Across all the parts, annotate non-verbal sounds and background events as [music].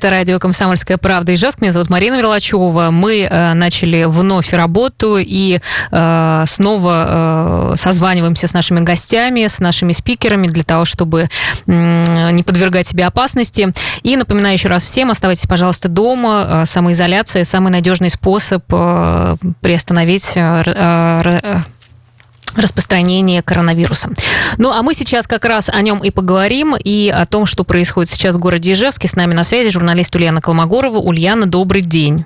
Это радио «Комсомольская правда» Ижевск. Меня зовут Марина Мерлачева. Мы э, начали вновь работу и э, снова э, созваниваемся с нашими гостями, с нашими спикерами для того, чтобы э, не подвергать себе опасности. И напоминаю еще раз всем, оставайтесь, пожалуйста, дома. Э, самоизоляция – самый надежный способ э, приостановить э, э, распространения коронавируса. Ну, а мы сейчас как раз о нем и поговорим, и о том, что происходит сейчас в городе Ижевске. С нами на связи журналист Ульяна Колмогорова. Ульяна, добрый день.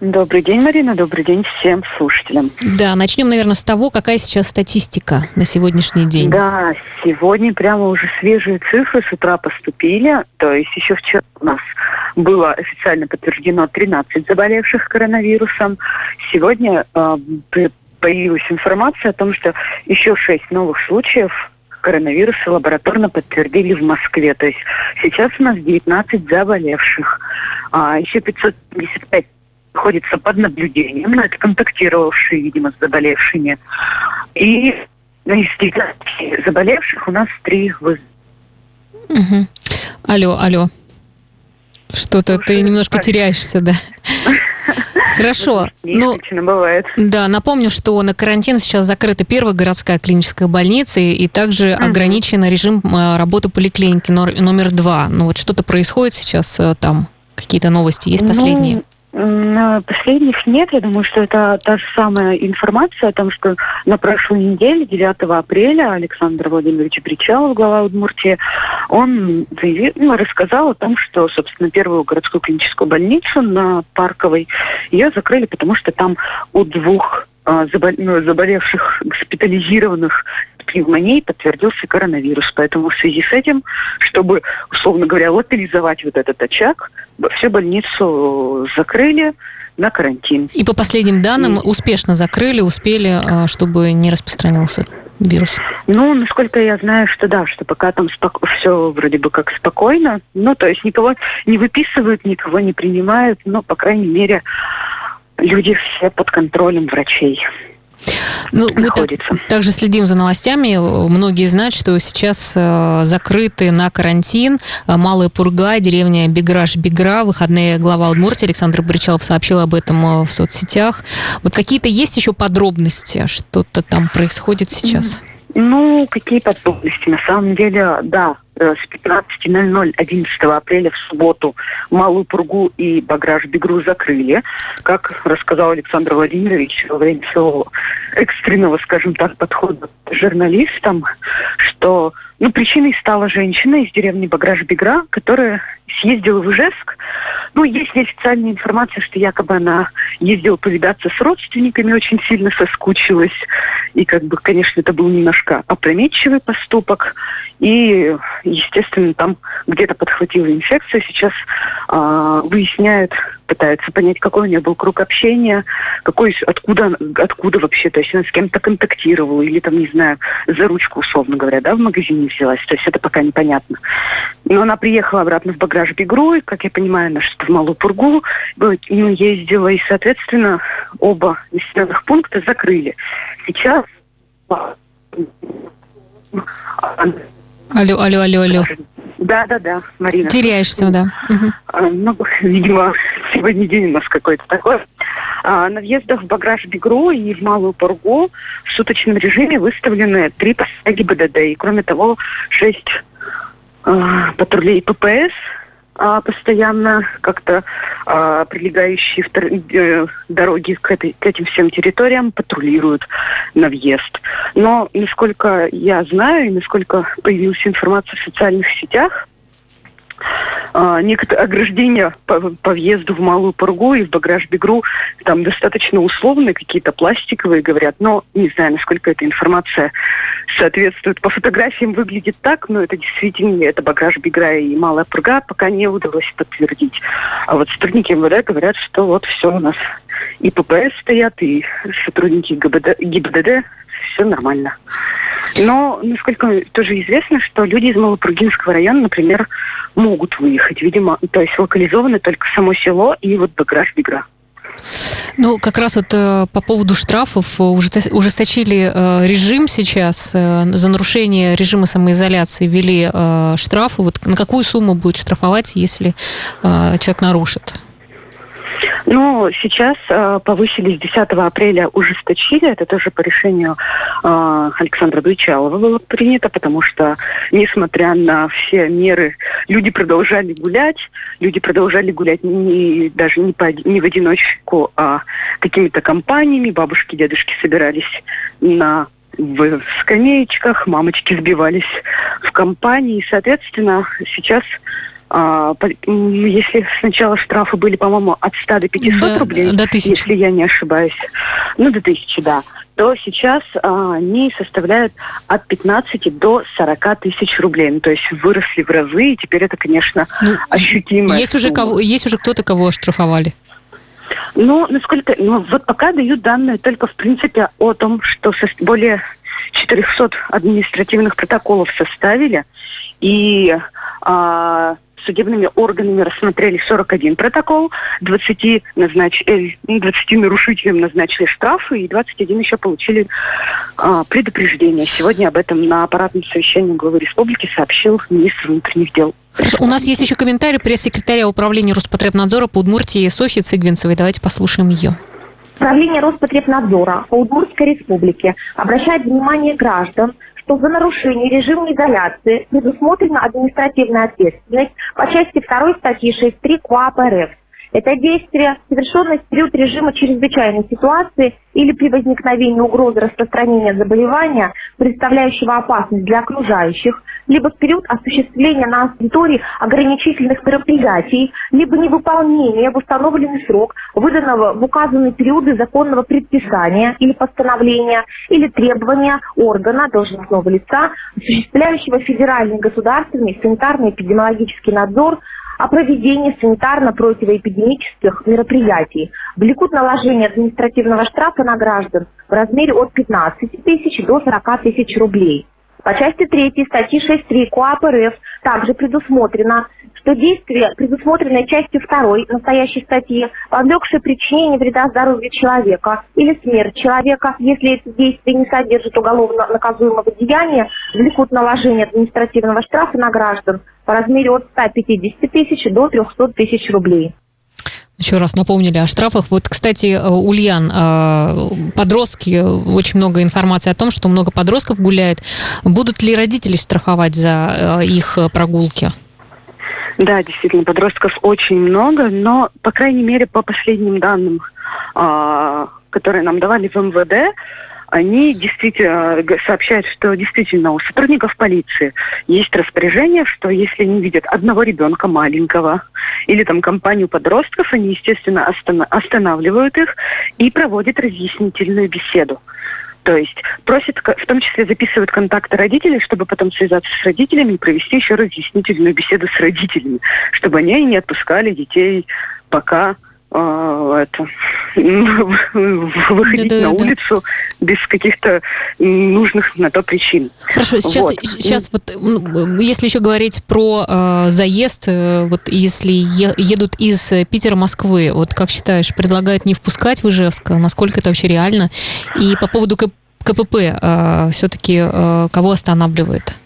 Добрый день, Марина. Добрый день всем слушателям. Да, начнем, наверное, с того, какая сейчас статистика на сегодняшний день. Да, сегодня прямо уже свежие цифры с утра поступили. То есть еще вчера у нас было официально подтверждено 13 заболевших коронавирусом. Сегодня э, появилась информация о том, что еще шесть новых случаев коронавируса лабораторно подтвердили в Москве. То есть сейчас у нас 19 заболевших, а еще 555 находится под наблюдением, но это контактировавшие, видимо, с заболевшими. И из 19 заболевших у нас три вызова. Угу. Алло, алло. Что-то ты немножко теряешься, да? Хорошо. Ну, бывает. Да, напомню, что на карантин сейчас закрыта первая городская клиническая больница, и также угу. ограничен режим э, работы поликлиники номер два. Ну вот что-то происходит сейчас э, там? Какие-то новости есть последние? Ну, Последних нет. Я думаю, что это та же самая информация о том, что на прошлой неделе, 9 апреля, Александр Владимирович Причалов, глава Удмуртии, он заявил, ну, рассказал о том, что, собственно, первую городскую клиническую больницу на Парковой ее закрыли, потому что там у двух а, ну, заболевших, госпитализированных пневмонией подтвердился коронавирус. Поэтому в связи с этим, чтобы, условно говоря, локализовать вот этот очаг, всю больницу закрыли на карантин. И по последним данным и... успешно закрыли, успели, а, чтобы не распространился вирус? Ну, насколько я знаю, что да, что пока там спок... все вроде бы как спокойно. Ну, то есть никого не выписывают, никого не принимают, но, по крайней мере, люди все под контролем врачей. Ну, мы так, также следим за новостями. Многие знают, что сейчас э, закрыты на карантин э, Малая Пурга, деревня Беграш-Бегра. Выходные глава Удмуртии Александр Бричалов сообщил об этом э, в соцсетях. Вот какие-то есть еще подробности? Что-то там происходит сейчас? Ну, какие подробности? На самом деле, да, с 15.00 11 апреля в субботу Малую Пургу и Баграж-Бегру закрыли. Как рассказал Александр Владимирович во время своего экстренного, скажем так, подхода к журналистам, что ну, причиной стала женщина из деревни Баграж-Бегра, которая съездила в Ижевск. Ну, есть неофициальная информация, что якобы она ездила повидаться с родственниками, очень сильно соскучилась. И, как бы, конечно, это был немножко опрометчивый поступок. И, естественно, там где-то подхватила инфекцию. Сейчас э, выясняют, пытаются понять, какой у нее был круг общения, какой, откуда, откуда вообще, то есть она с кем-то контактировала или там, не знаю, за ручку, условно говоря, да, в магазине взялась. То есть это пока непонятно. Но она приехала обратно в Баграж Бегру, и, как я понимаю, она что-то в Малую Пургу ну, ездила, и, соответственно, оба населенных пункта закрыли. Сейчас Алло, алло, алло, алло. Да, да, да, Марина. Теряешься, да. Угу. Ну, [laughs] видимо, сегодня день у нас какой-то такой. А, на въездах в Баграж-Бегру и в Малую Пургу в суточном режиме выставлены три посаги ГИБДД. И, кроме того, шесть а, патрулей ППС а, постоянно как-то а, прилегающие втор... э, дороги к, этой, к этим всем территориям патрулируют на въезд. Но, насколько я знаю и насколько появилась информация в социальных сетях, а, некоторые ограждения по, по въезду в Малую Пургу и в Баграж-Бегру там достаточно условные, какие-то пластиковые, говорят, но не знаю, насколько эта информация соответствует. По фотографиям выглядит так, но это действительно, это Баграж-Бегра и Малая Пурга пока не удалось подтвердить. А вот сотрудники МВД говорят, что вот все у нас и ППС стоят, и сотрудники ГИБДД, ГИБДД все нормально. Но, насколько тоже известно, что люди из Малопругинского района, например, могут выехать. Видимо, то есть локализованы только само село и вот Баграш-Бегра. Ну, как раз вот э, по поводу штрафов ужесточили э, режим сейчас. Э, за нарушение режима самоизоляции ввели штрафы. Вот на какую сумму будет штрафовать, если человек нарушит? Ну, сейчас э, повысили с 10 апреля, ужесточили. Это тоже по решению э, Александра Дуйчалова было принято, потому что, несмотря на все меры, люди продолжали гулять. Люди продолжали гулять не, даже не, по, не в одиночку, а какими-то компаниями. Бабушки, дедушки собирались на в скамеечках, мамочки сбивались в компании. Соответственно, сейчас а, если сначала штрафы были, по-моему, от 100 до 500 до, рублей, до 1000. если я не ошибаюсь, ну, до 1000, да, то сейчас а, они составляют от 15 до 40 тысяч рублей. Ну, то есть выросли в разы, и теперь это, конечно, ну, ощутимо. Есть уже, кого, есть уже кто-то, кого оштрафовали? Ну, насколько... Ну, вот пока дают данные только, в принципе, о том, что более 400 административных протоколов составили, и а, судебными органами рассмотрели 41 протокол, 20, назнач... 20 э, нарушителям назначили штрафы и 21 еще получили а, предупреждение. Сегодня об этом на аппаратном совещании главы республики сообщил министр внутренних дел. Хорошо. У нас есть еще комментарий пресс-секретаря управления Роспотребнадзора по Удмуртии Софьи Цыгвинцевой. Давайте послушаем ее. Управление Роспотребнадзора по Удмуртской республике обращает внимание граждан, что за нарушение режима изоляции предусмотрена административная ответственность по части 2 статьи 6.3 КОАП РФ это действие, совершенное в период режима чрезвычайной ситуации или при возникновении угрозы распространения заболевания, представляющего опасность для окружающих, либо в период осуществления на территории ограничительных мероприятий, либо невыполнения в установленный срок выданного в указанные периоды законного предписания или постановления, или требования органа должностного лица, осуществляющего федеральный государственный санитарно-эпидемиологический надзор о проведении санитарно-противоэпидемических мероприятий влекут наложение административного штрафа на граждан в размере от 15 тысяч до 40 тысяч рублей. По части 3 статьи 6.3 КоАП РФ также предусмотрено, что действие, предусмотренное частью 2 настоящей статьи, повлекшее причинение вреда здоровью человека или смерть человека, если эти действия не содержат уголовно наказуемого деяния, влекут наложение административного штрафа на граждан по размере от 150 тысяч до 300 тысяч рублей. Еще раз напомнили о штрафах. Вот, кстати, э, Ульян, э, подростки, очень много информации о том, что много подростков гуляет. Будут ли родители штрафовать за э, их прогулки? Да, действительно, подростков очень много, но, по крайней мере, по последним данным, а, которые нам давали в МВД, они действительно э, сообщают, что действительно у сотрудников полиции есть распоряжение, что если они видят одного ребенка маленького или там компанию подростков, они, естественно, останавливают их и проводят разъяснительную беседу. То есть просят, в том числе записывают контакты родителей, чтобы потом связаться с родителями и провести еще разъяснительную беседу с родителями, чтобы они не отпускали детей пока а, это, выходить да, да, на улицу да. без каких-то нужных на то причин. Хорошо, сейчас, вот. сейчас вот, если еще говорить про э, заезд, э, вот если е, едут из Питера, Москвы, вот как считаешь, предлагают не впускать в Ижевск, насколько это вообще реально? И по поводу КПП, э, все-таки э, кого останавливает?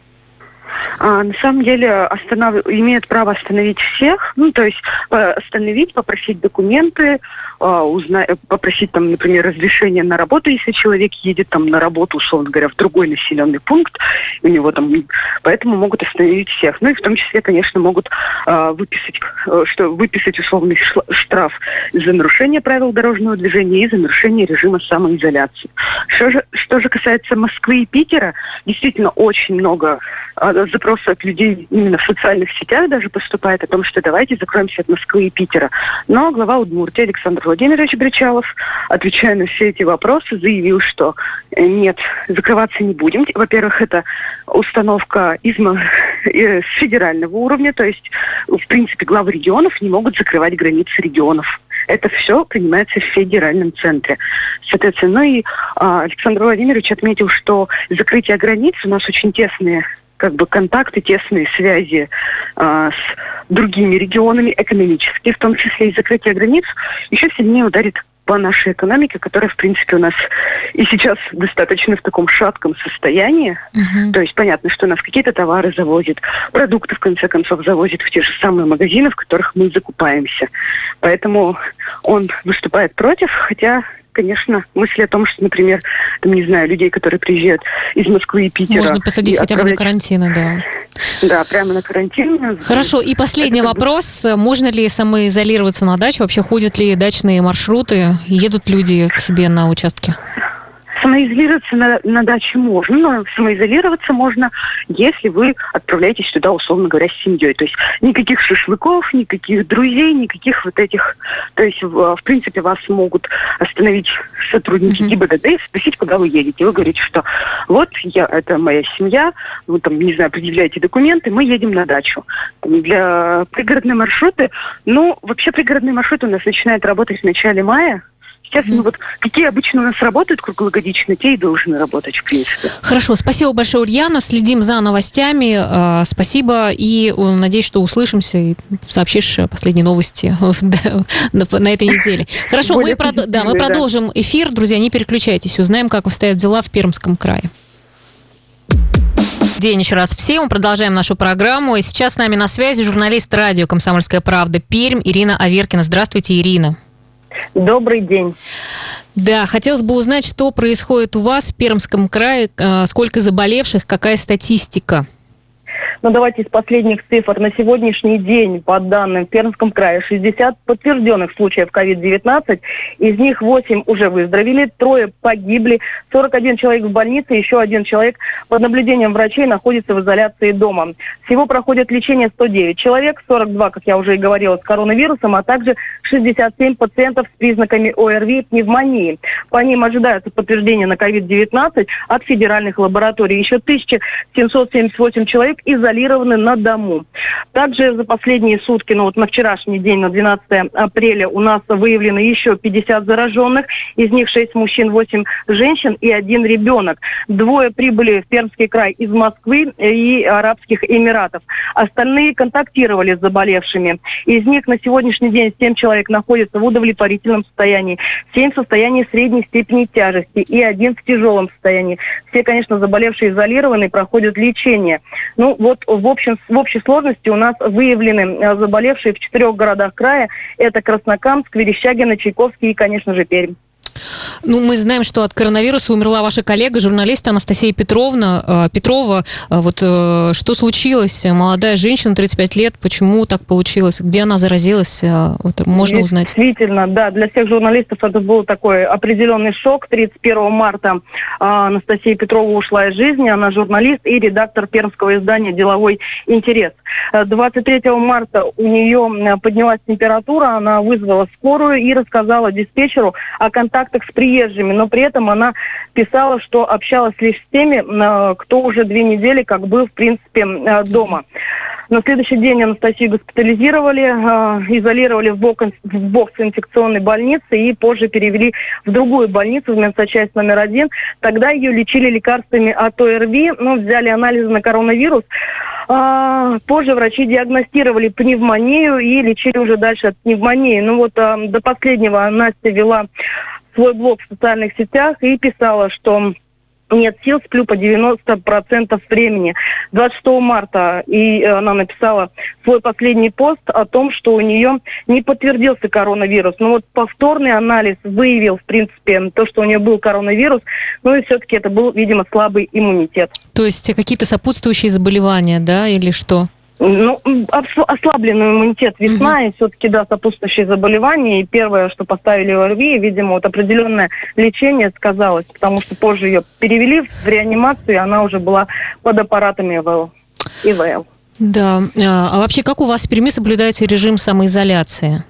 а, на самом деле останов... имеет право остановить всех, ну, то есть остановить, попросить документы, узна... попросить там, например, разрешение на работу, если человек едет там на работу, условно говоря, в другой населенный пункт, у него там, поэтому могут остановить всех. Ну и в том числе, конечно, могут а, выписать, э, что выписать условный штраф за нарушение правил дорожного движения и за нарушение режима самоизоляции. Что же, что же касается Москвы и Питера, действительно очень много а, запросы от людей именно в социальных сетях даже поступает о том, что давайте закроемся от Москвы и Питера. Но глава Удмуртии Александр Владимирович Бричалов, отвечая на все эти вопросы, заявил, что э, нет, закрываться не будем. Во-первых, это установка из, э, с федерального уровня, то есть, в принципе, главы регионов не могут закрывать границы регионов. Это все принимается в федеральном центре. Соответственно, ну и а, Александр Владимирович отметил, что закрытие границ у нас очень тесные как бы контакты, тесные связи э, с другими регионами, экономические, в том числе и закрытие границ, еще сильнее ударит по нашей экономике, которая, в принципе, у нас и сейчас достаточно в таком шатком состоянии. Угу. То есть понятно, что у нас какие-то товары завозят, продукты, в конце концов, завозят в те же самые магазины, в которых мы закупаемся. Поэтому он выступает против, хотя конечно, мысли о том, что, например, там, не знаю, людей, которые приезжают из Москвы и Питера... Можно посадить хотя бы на карантин, да. Да, прямо на карантин. Хорошо, и последний Это вопрос. Можно ли самоизолироваться на даче? Вообще ходят ли дачные маршруты? Едут люди к себе на участке? Самоизолироваться на, на даче можно, но самоизолироваться можно, если вы отправляетесь туда, условно говоря, с семьей. То есть никаких шашлыков, никаких друзей, никаких вот этих... То есть, в, в принципе, вас могут остановить сотрудники mm-hmm. ГИБДД и спросить, куда вы едете. Вы говорите, что вот я, это моя семья, вы там, не знаю, предъявляете документы, мы едем на дачу. Для пригородные маршруты, ну, вообще пригородные маршруты у нас начинают работать в начале мая, Сейчас ну, вот какие обычно у нас работают круглогодично, те и должны работать, в принципе. Хорошо, спасибо большое, Ульяна. Следим за новостями. Э, спасибо и надеюсь, что услышимся и сообщишь последние новости [laughs] на этой неделе. Хорошо, мы, да, мы продолжим эфир. Друзья, не переключайтесь, узнаем, как обстоят дела в Пермском крае день еще раз всем. Мы продолжаем нашу программу. И сейчас с нами на связи журналист радио «Комсомольская правда» Пермь Ирина Аверкина. Здравствуйте, Ирина. Добрый день. Да, хотелось бы узнать, что происходит у вас в Пермском крае, э, сколько заболевших, какая статистика? Но давайте из последних цифр. На сегодняшний день, по данным в Пермском крае, 60 подтвержденных случаев COVID-19. Из них 8 уже выздоровели, трое погибли, 41 человек в больнице, еще один человек под наблюдением врачей находится в изоляции дома. Всего проходит лечение 109 человек, 42, как я уже и говорила, с коронавирусом, а также 67 пациентов с признаками ОРВИ и пневмонии. По ним ожидается подтверждение на COVID-19 от федеральных лабораторий. Еще 1778 человек изолированы на дому. Также за последние сутки, ну вот на вчерашний день, на 12 апреля, у нас выявлено еще 50 зараженных. Из них 6 мужчин, 8 женщин и один ребенок. Двое прибыли в Пермский край из Москвы и Арабских Эмиратов. Остальные контактировали с заболевшими. Из них на сегодняшний день 7 человек находятся в удовлетворительном состоянии, 7 в состоянии средней степени тяжести и один в тяжелом состоянии. Все, конечно, заболевшие изолированы проходят лечение. Ну, вот в, общем, в общей сложности у нас выявлены э, заболевшие в четырех городах края. Это Краснокамск, Верещагино, Чайковский и, конечно же, Пермь. Ну, мы знаем, что от коронавируса умерла ваша коллега, журналист Анастасия Петровна. Э, Петрова, э, вот э, что случилось? Молодая женщина, 35 лет, почему так получилось? Где она заразилась? Вот, можно узнать? Действительно, да, для всех журналистов это был такой определенный шок. 31 марта Анастасия Петрова ушла из жизни. Она журналист и редактор пермского издания «Деловой интерес». 23 марта у нее поднялась температура, она вызвала скорую и рассказала диспетчеру о контактах с приезжими, но при этом она писала, что общалась лишь с теми, э, кто уже две недели как был, в принципе, э, дома. На следующий день Анастасию госпитализировали, э, изолировали в бокс, в бокс инфекционной больницы и позже перевели в другую больницу, в медсочасть номер один. Тогда ее лечили лекарствами от ОРВИ, ну, взяли анализы на коронавирус. А, позже врачи диагностировали пневмонию и лечили уже дальше от пневмонии. Ну вот а, до последнего Настя вела свой блог в социальных сетях и писала, что нет сил, сплю по 90% времени. 26 марта и она написала свой последний пост о том, что у нее не подтвердился коронавирус. Но вот повторный анализ выявил, в принципе, то, что у нее был коронавирус, ну и все-таки это был, видимо, слабый иммунитет. То есть какие-то сопутствующие заболевания, да, или что? Ну, ослабленный иммунитет весна, угу. и все-таки, да, сопутствующие заболевания. И первое, что поставили в ОРВИ, видимо, вот определенное лечение сказалось, потому что позже ее перевели в реанимацию, и она уже была под аппаратами ИВЛ. ИВЛ. Да. А, а вообще, как у вас в Перми соблюдается режим самоизоляции?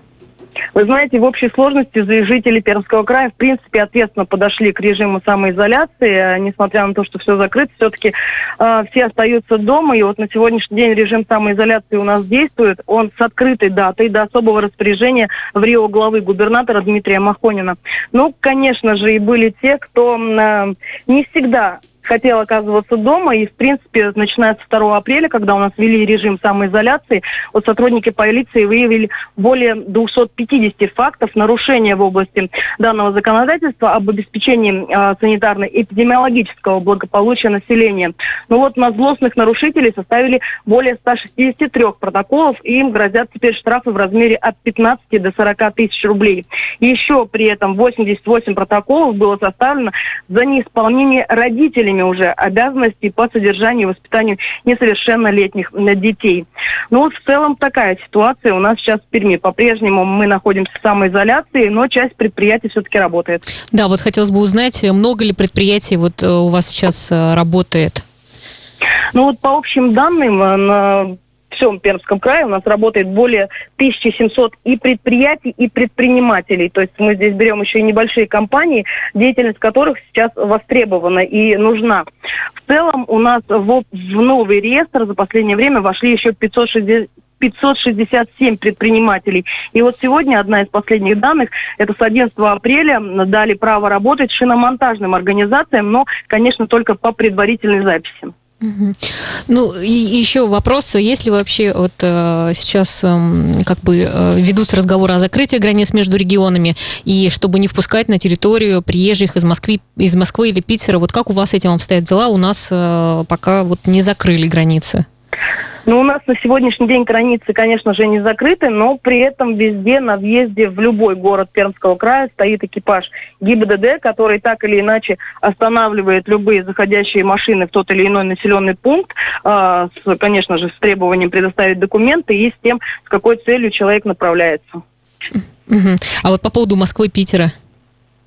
Вы знаете, в общей сложности жители Пермского края, в принципе, ответственно подошли к режиму самоизоляции, э, несмотря на то, что все закрыто, все-таки э, все остаются дома, и вот на сегодняшний день режим самоизоляции у нас действует, он с открытой датой до особого распоряжения в Рио главы губернатора Дмитрия Махонина. Ну, конечно же, и были те, кто э, не всегда хотел оказываться дома. И, в принципе, начиная с 2 апреля, когда у нас ввели режим самоизоляции, вот сотрудники полиции выявили более 250 фактов нарушения в области данного законодательства об обеспечении э, санитарно-эпидемиологического благополучия населения. Ну вот на злостных нарушителей составили более 163 протоколов, и им грозят теперь штрафы в размере от 15 до 40 тысяч рублей. Еще при этом 88 протоколов было составлено за неисполнение родителями уже обязанностей по содержанию и воспитанию несовершеннолетних детей. Ну вот в целом такая ситуация у нас сейчас в Перми. По-прежнему мы находимся в самоизоляции, но часть предприятий все-таки работает. Да, вот хотелось бы узнать, много ли предприятий вот э, у вас сейчас э, работает? Ну вот по общим данным, э, на всем Пермском крае у нас работает более 1700 и предприятий, и предпринимателей. То есть мы здесь берем еще и небольшие компании, деятельность которых сейчас востребована и нужна. В целом у нас в, в новый реестр за последнее время вошли еще 560 567 предпринимателей. И вот сегодня одна из последних данных, это с 11 апреля дали право работать шиномонтажным организациям, но, конечно, только по предварительной записи. Ну, и еще вопрос, если вообще вот э, сейчас э, как бы э, ведутся разговоры о закрытии границ между регионами, и чтобы не впускать на территорию приезжих из Москвы, из Москвы или Питера, вот как у вас с этим обстоят дела? У нас э, пока вот не закрыли границы. Ну, у нас на сегодняшний день границы, конечно же, не закрыты, но при этом везде на въезде в любой город Пермского края стоит экипаж ГИБДД, который так или иначе останавливает любые заходящие машины в тот или иной населенный пункт, э, с, конечно же, с требованием предоставить документы и с тем, с какой целью человек направляется. А вот по поводу Москвы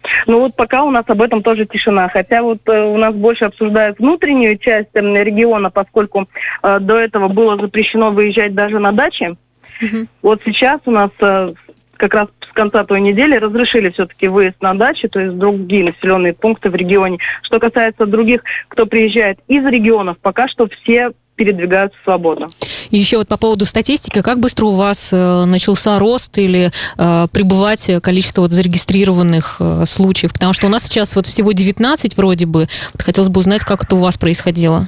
Питера? Ну вот пока у нас об этом тоже тишина. Хотя вот э, у нас больше обсуждают внутреннюю часть э, региона, поскольку э, до этого было запрещено выезжать даже на даче. Угу. Вот сейчас у нас э, как раз с конца той недели разрешили все-таки выезд на дачи, то есть другие населенные пункты в регионе. Что касается других, кто приезжает из регионов, пока что все передвигаются свободно. Еще вот по поводу статистики, как быстро у вас э, начался рост или э, прибывать количество вот зарегистрированных э, случаев? Потому что у нас сейчас вот всего 19 вроде бы. Вот хотелось бы узнать, как это у вас происходило.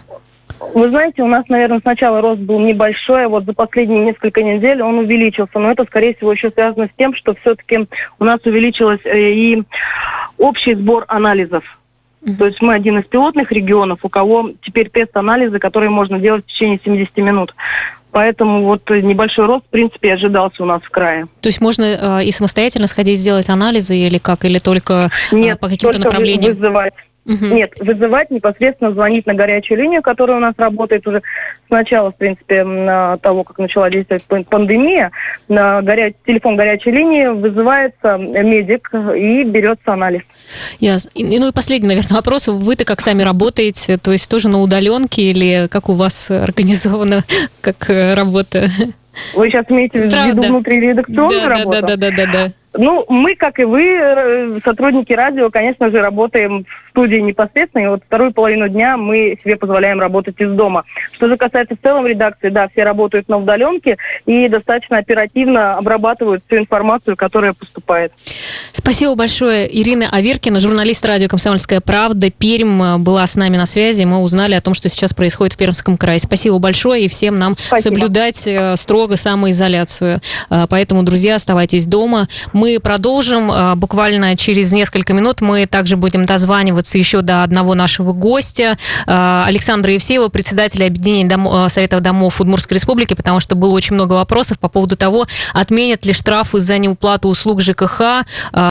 Вы знаете, у нас, наверное, сначала рост был небольшой, а вот за последние несколько недель он увеличился. Но это, скорее всего, еще связано с тем, что все-таки у нас увеличилось э, и общий сбор анализов. То есть мы один из пилотных регионов, у кого теперь тест-анализы, которые можно делать в течение 70 минут. Поэтому вот небольшой рост, в принципе, ожидался у нас в крае. То есть можно э, и самостоятельно сходить сделать анализы или как, или только э, Нет, по каким-то направлениям? вызывать. Угу. Нет, вызывать непосредственно звонить на горячую линию, которая у нас работает уже с начала, в принципе, того, как начала действовать пандемия. На горя... телефон горячей линии вызывается медик и берется анализ. Ясно. И, ну и последний, наверное, вопрос. Вы-то как сами работаете? То есть тоже на удаленке или как у вас организована [laughs] как э, работа? Вы сейчас имеете в виду внутриредакционную да, работу? Да, да, да, да, да. Ну, мы, как и вы, э, сотрудники радио, конечно же, работаем в студии непосредственно, и вот вторую половину дня мы себе позволяем работать из дома. Что же касается в целом редакции, да, все работают на удаленке и достаточно оперативно обрабатывают всю информацию, которая поступает. Спасибо большое. Ирина Аверкина, журналист радио «Комсомольская правда». Пермь э, была с нами на связи. Мы узнали о том, что сейчас происходит в Пермском крае. Спасибо большое и всем нам Спасибо. соблюдать э, строго самоизоляцию. Поэтому, друзья, оставайтесь дома. Мы продолжим буквально через несколько минут. Мы также будем дозваниваться еще до одного нашего гостя, а, Александра Евсеева, председателя объединения дом, а, Советов домов Удмуртской Республики, потому что было очень много вопросов по поводу того, отменят ли штрафы за неуплату услуг ЖКХ